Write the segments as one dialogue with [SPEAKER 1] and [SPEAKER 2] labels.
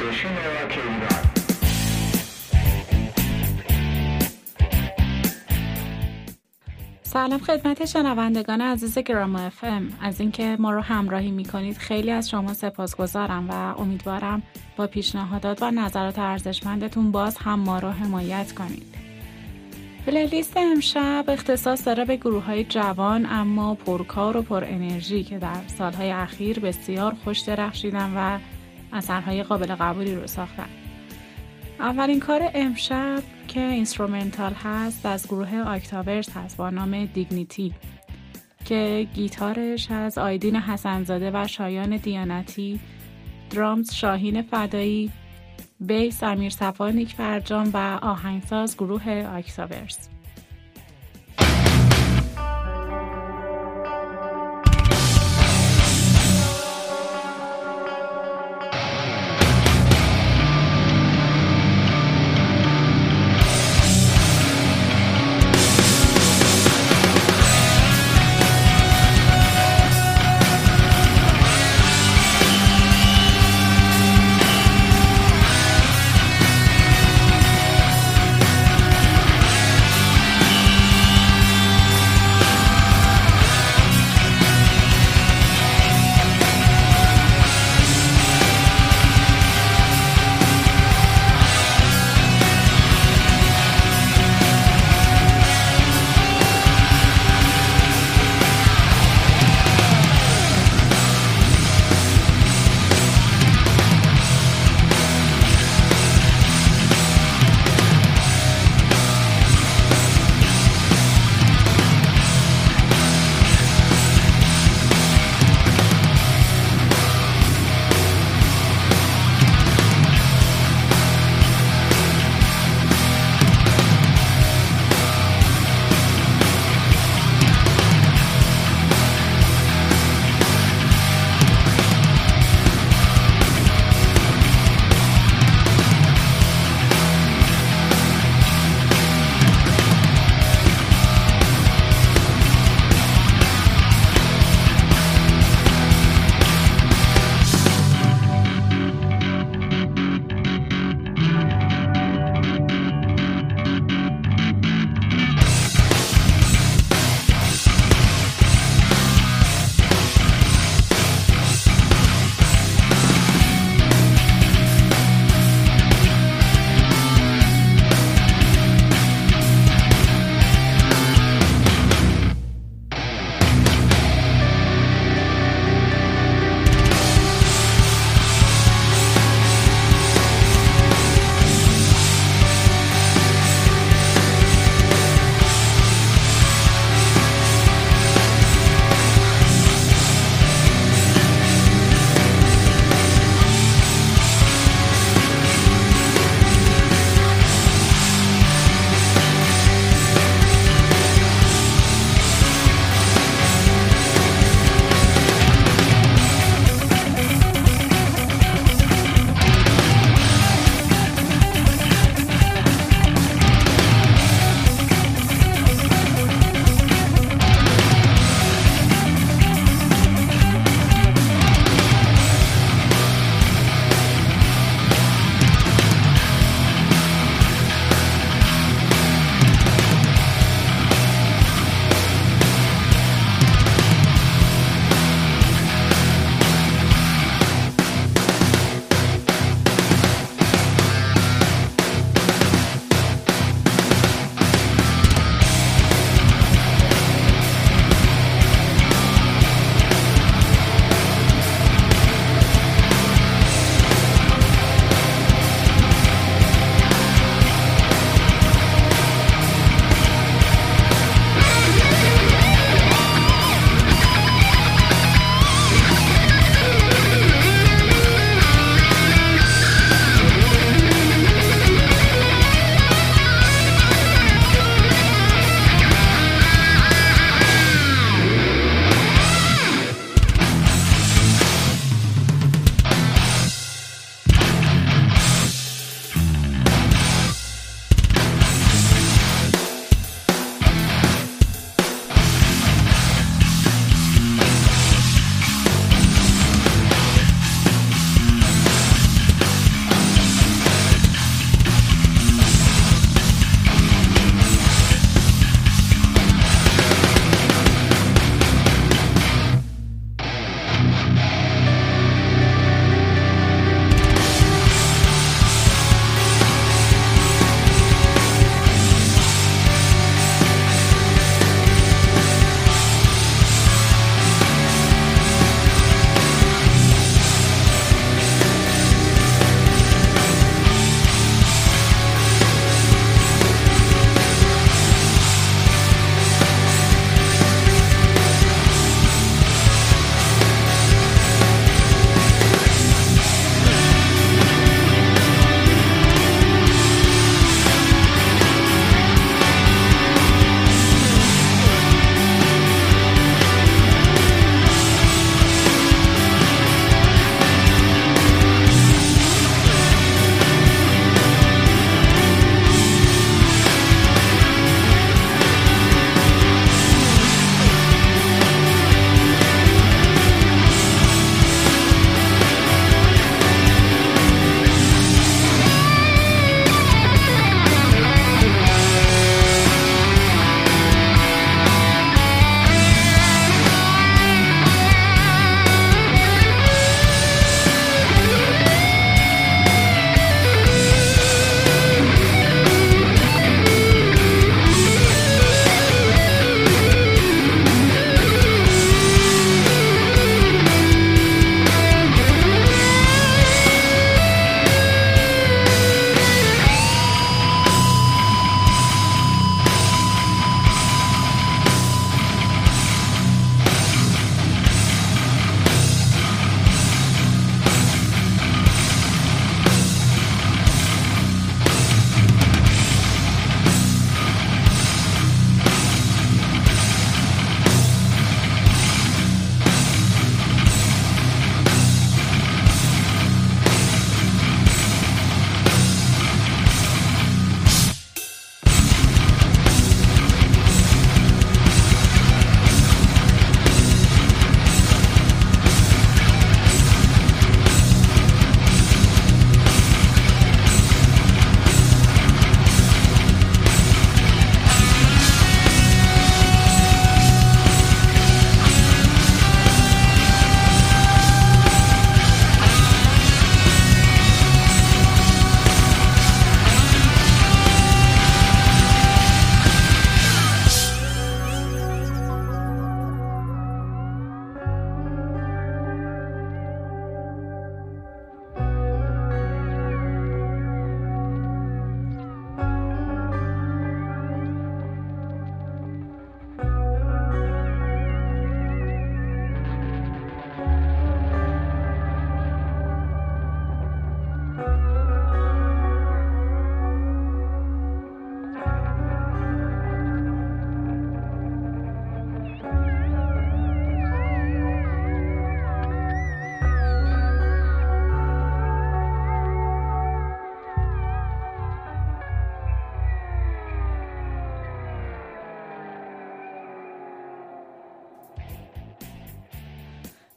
[SPEAKER 1] ایران
[SPEAKER 2] سلام خدمت شنوندگان عزیز گراما اف ام. از اینکه ما رو همراهی می‌کنید خیلی از شما سپاسگزارم و امیدوارم با پیشنهادات و نظرات ارزشمندتون باز هم ما رو حمایت کنید. پلیلیست امشب اختصاص داره به گروه های جوان اما پرکار و پر انرژی که در سالهای اخیر بسیار خوش درخشیدن و اثرهای قابل قبولی رو ساختن. اولین کار امشب که instrumental هست از گروه آکتاورز هست با نام Dignity که گیتارش از آیدین حسنزاده و شایان دیانتی drums شاهین فدایی bass امیر صفانیک فرجان و آهنگساز گروه آکتاورز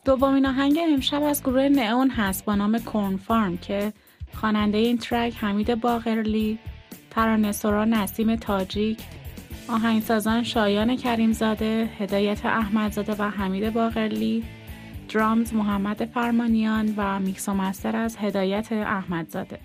[SPEAKER 3] دومین آهنگ امشب از گروه نئون هست با نام کورن فارم که خواننده این ترک حمید باقرلی ترانه‌سرا نسیم تاجیک آهنگسازان شایان کریمزاده هدایت احمدزاده و حمید باقرلی درامز محمد فرمانیان و میکس و مستر از هدایت احمدزاده.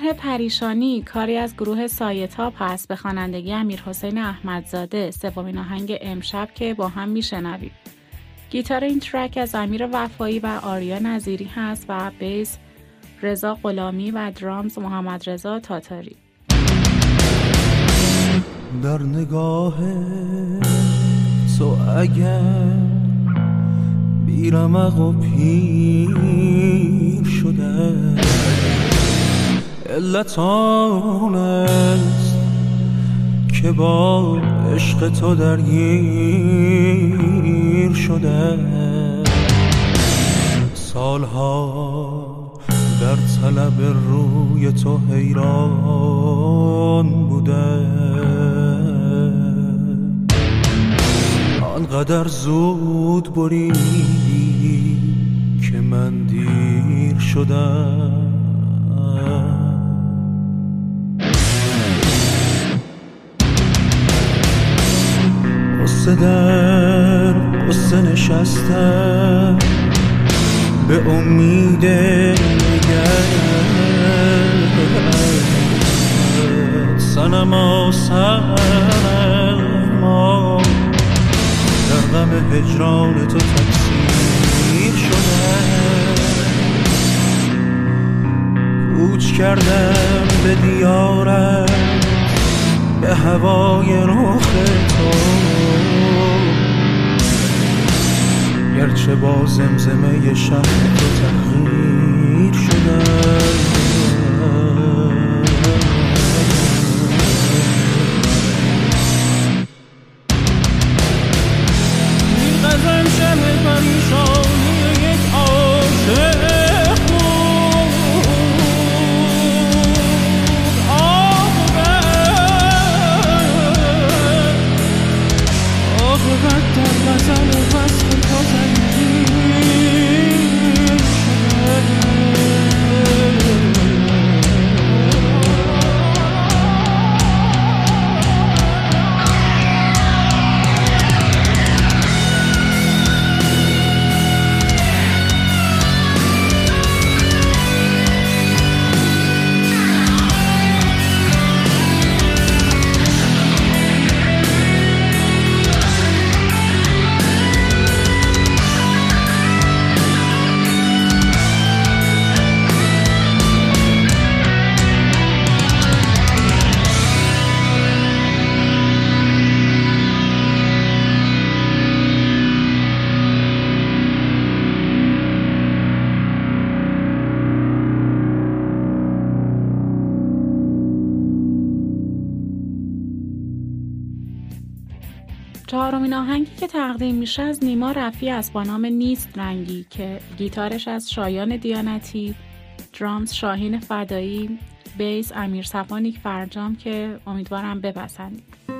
[SPEAKER 3] شرح پریشانی کاری از گروه سایتاپ هست به خوانندگی امیر حسین احمدزاده سومین آهنگ امشب که با هم میشنویم. گیتار این ترک از امیر وفایی و آریا نظیری هست و بیس رضا غلامی و درامز محمد رضا تاتاری.
[SPEAKER 4] در نگاه تو اگر بیرمق و پیر شده علت است که با عشق تو درگیر شده. سالها در طلب روی تو حیران بوده. آنقدر زود بریدی که من دیر شدم. قصه در قصه نشستم. به امید نگرد سنم ما در غم هجران تو تکثیر شده کوچ کردم به دیارم. به هوای رخ تو. گرچه با زمزمه شهر تو تغییر شدم.
[SPEAKER 5] آهنگی که تقدیم میشه از نیما رفی است. با نام نیست رنگی که گیتارش از شایان دیانتی درامز شاهین فدایی بیس امیر صفانیک فرجام که امیدوارم بپسندید.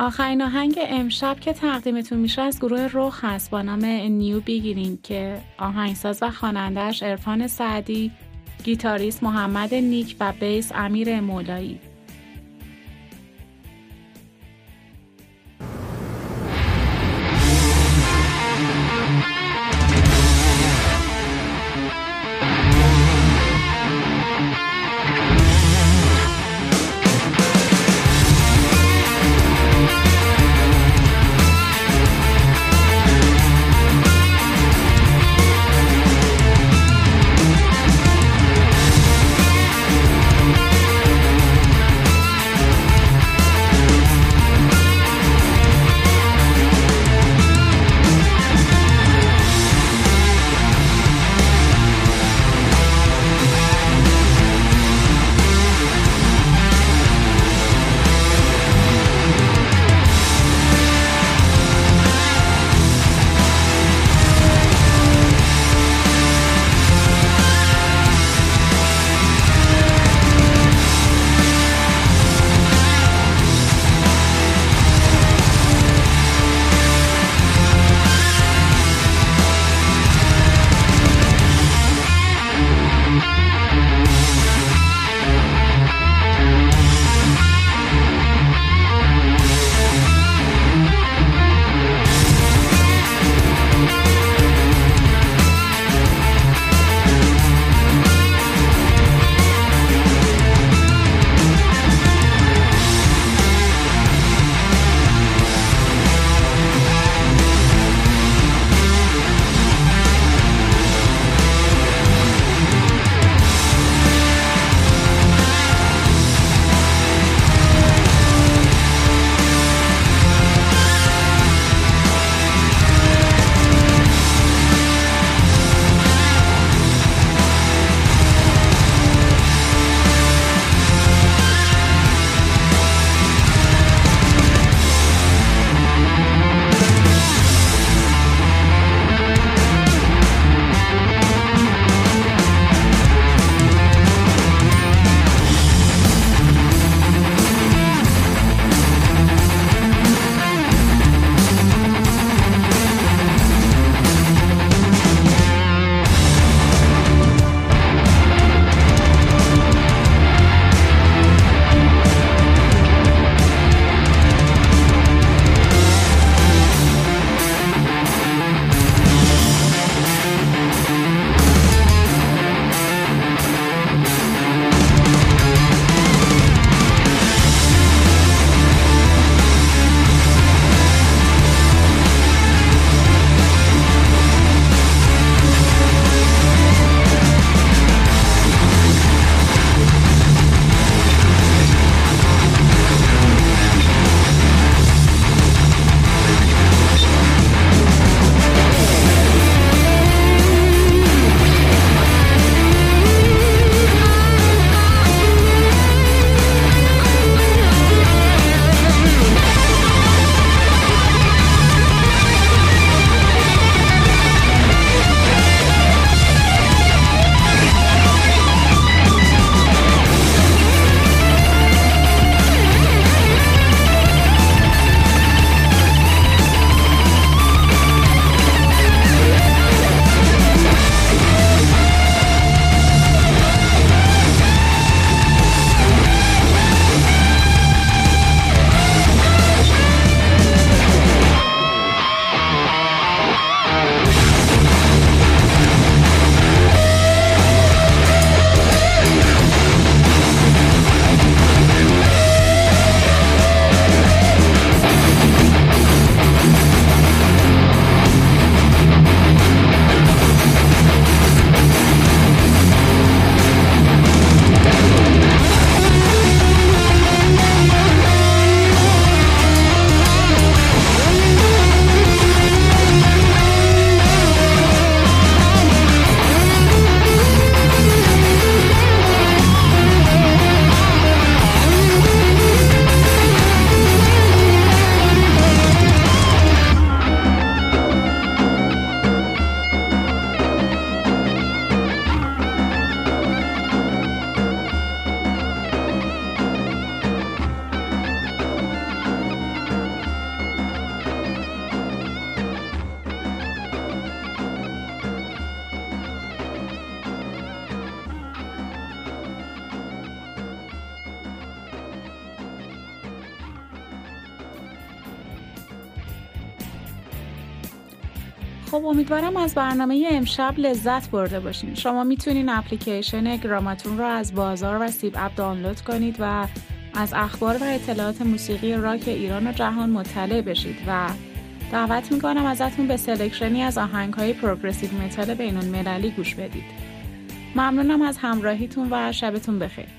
[SPEAKER 2] آخرین آهنگ امشب که تقدیمتون میشه از گروه رخ هست با نام New Beginning که آهنگساز و خوانندهش عرفان سعدی گیتاریست محمد نیک و bass امیر مولایی. از برنامه امشب لذت برده باشین. شما می‌تونین اپلیکیشن گراماتون رو از بازار و سیب اپ دانلود کنید و از اخبار و اطلاعات موسیقی راک ایران و جهان مطلع بشید و دعوت می‌کنم ازتون به selection ی از آهنگ های progressive metal بین‌المللی گوش بدید. ممنونم از همراهیتون و شبتون بخیر.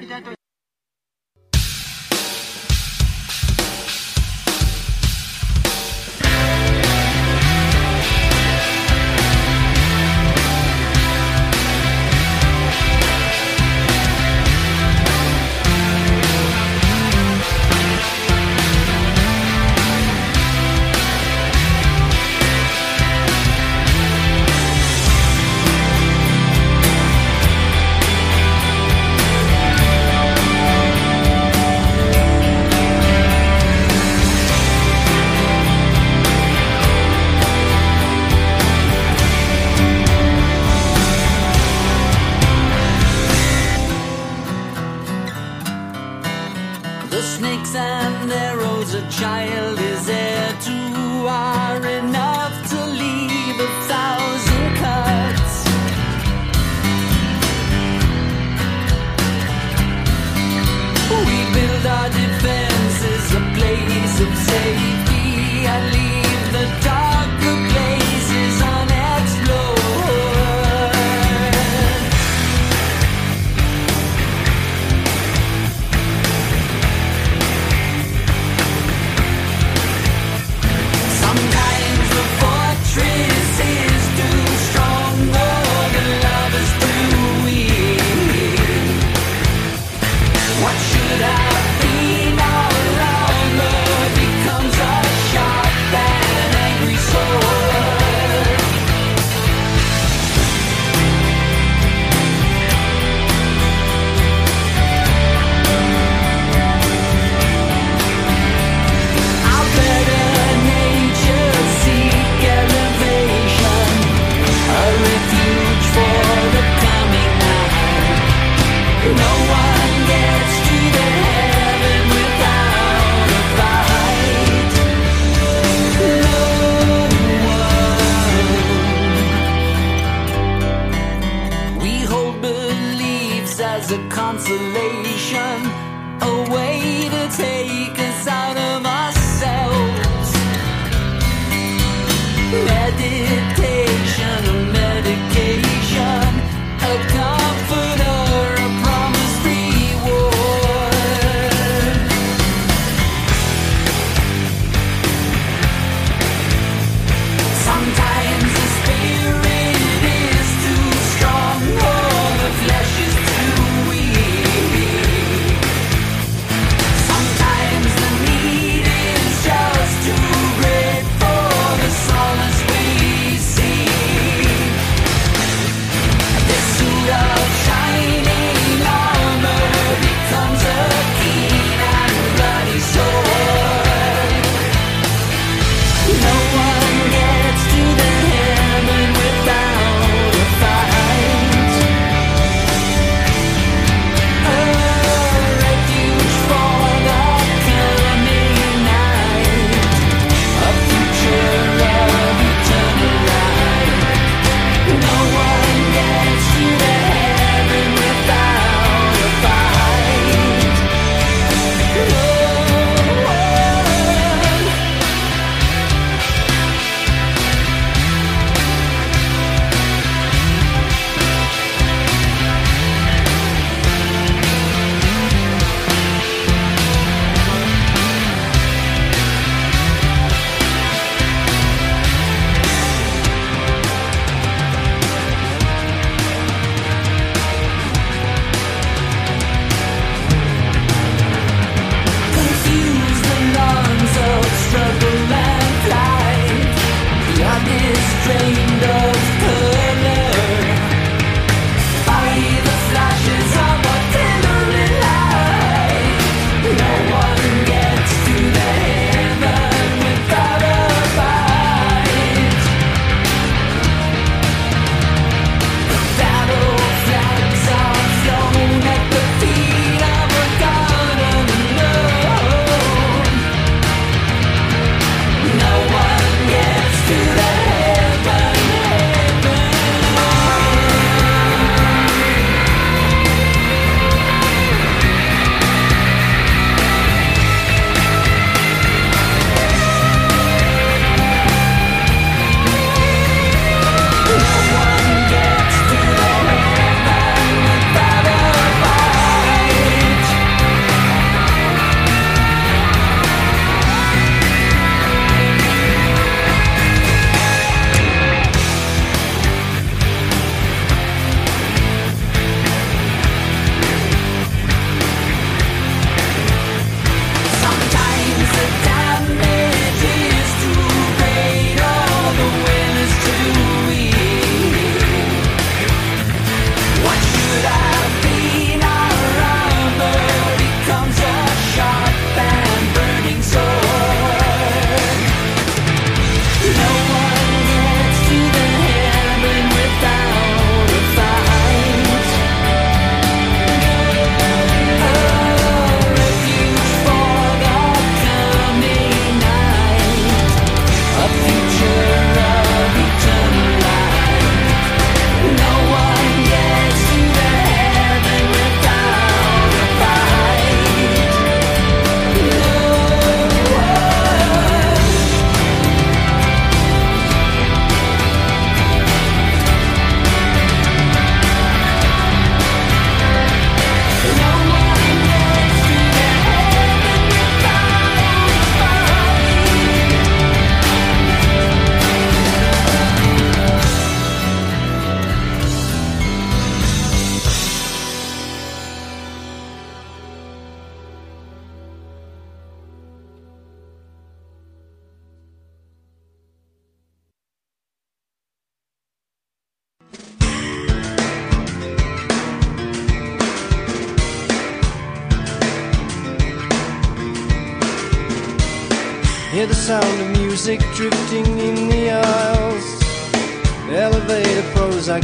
[SPEAKER 6] 一天挣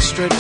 [SPEAKER 5] straight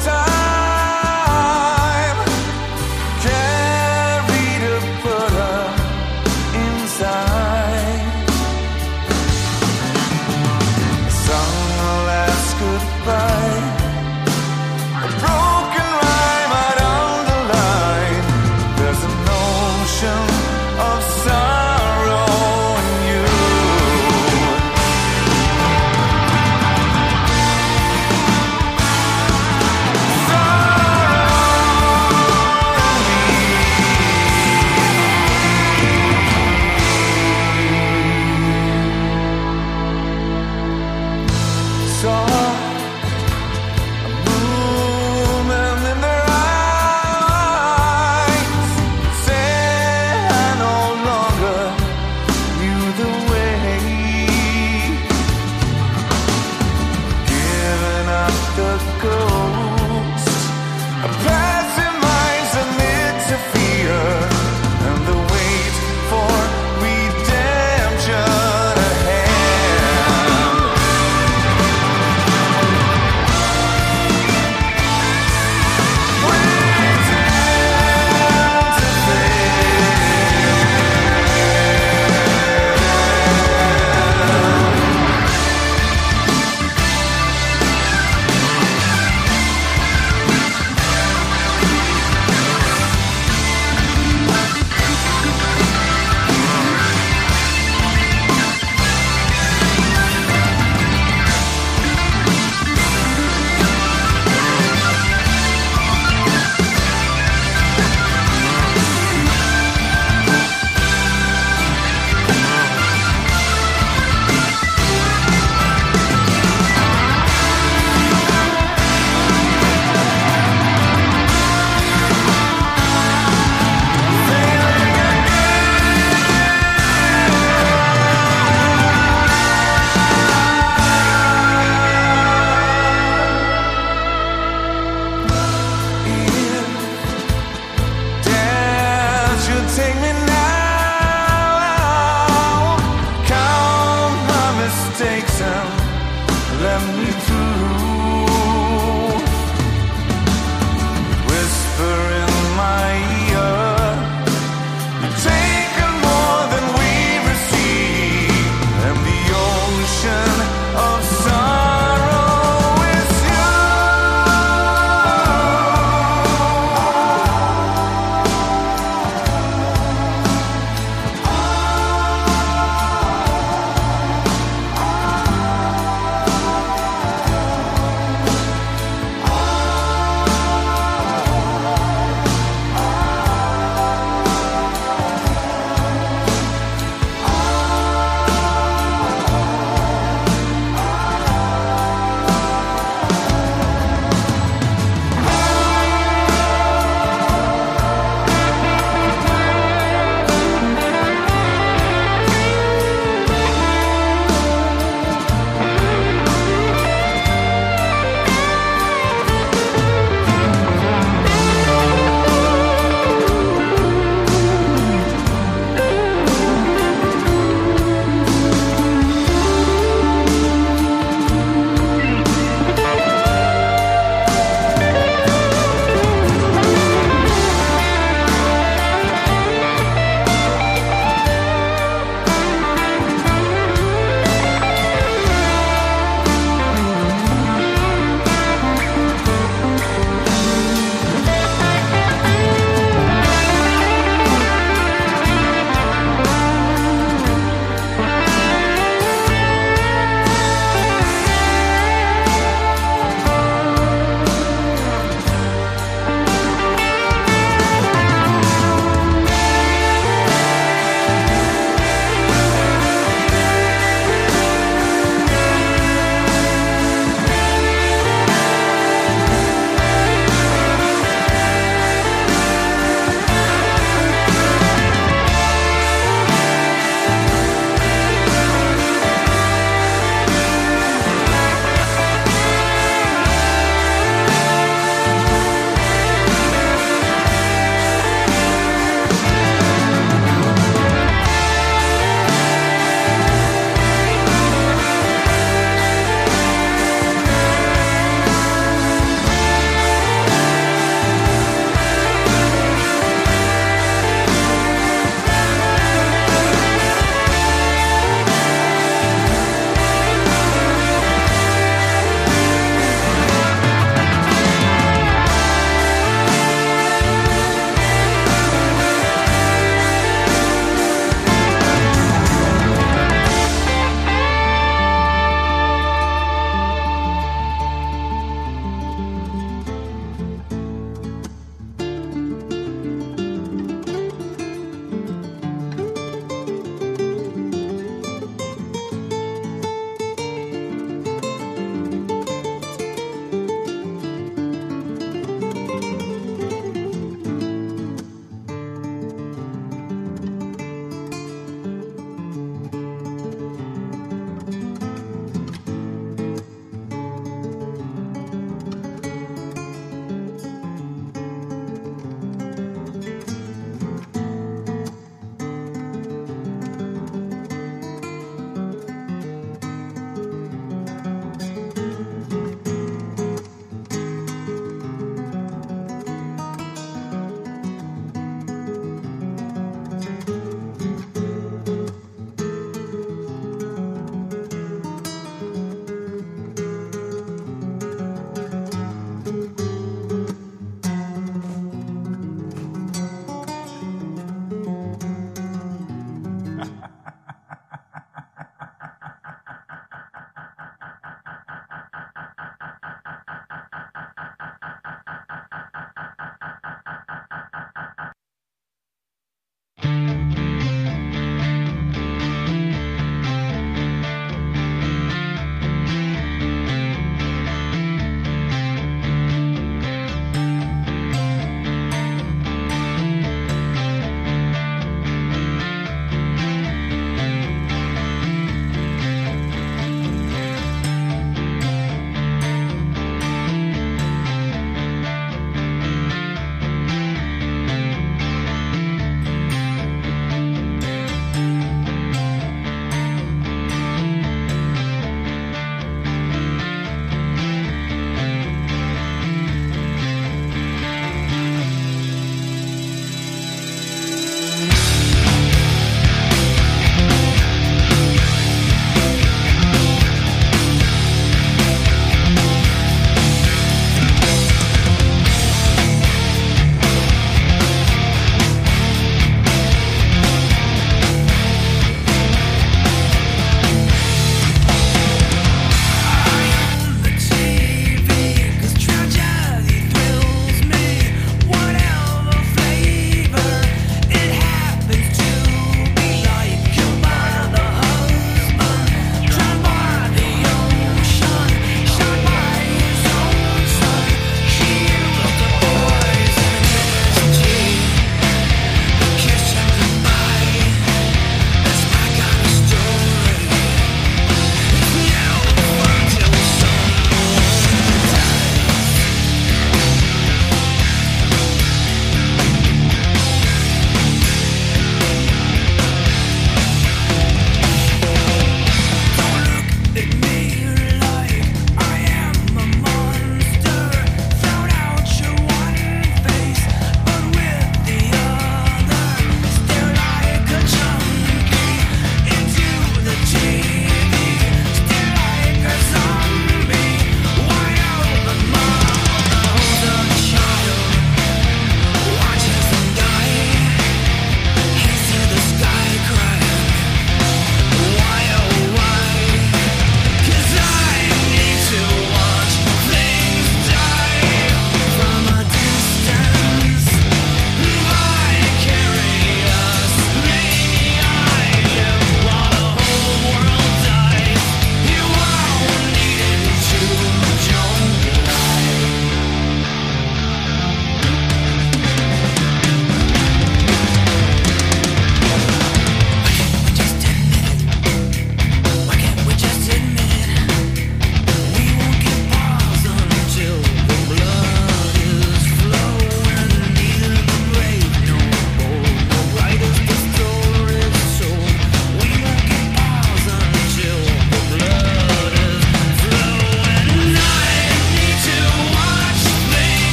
[SPEAKER 4] time.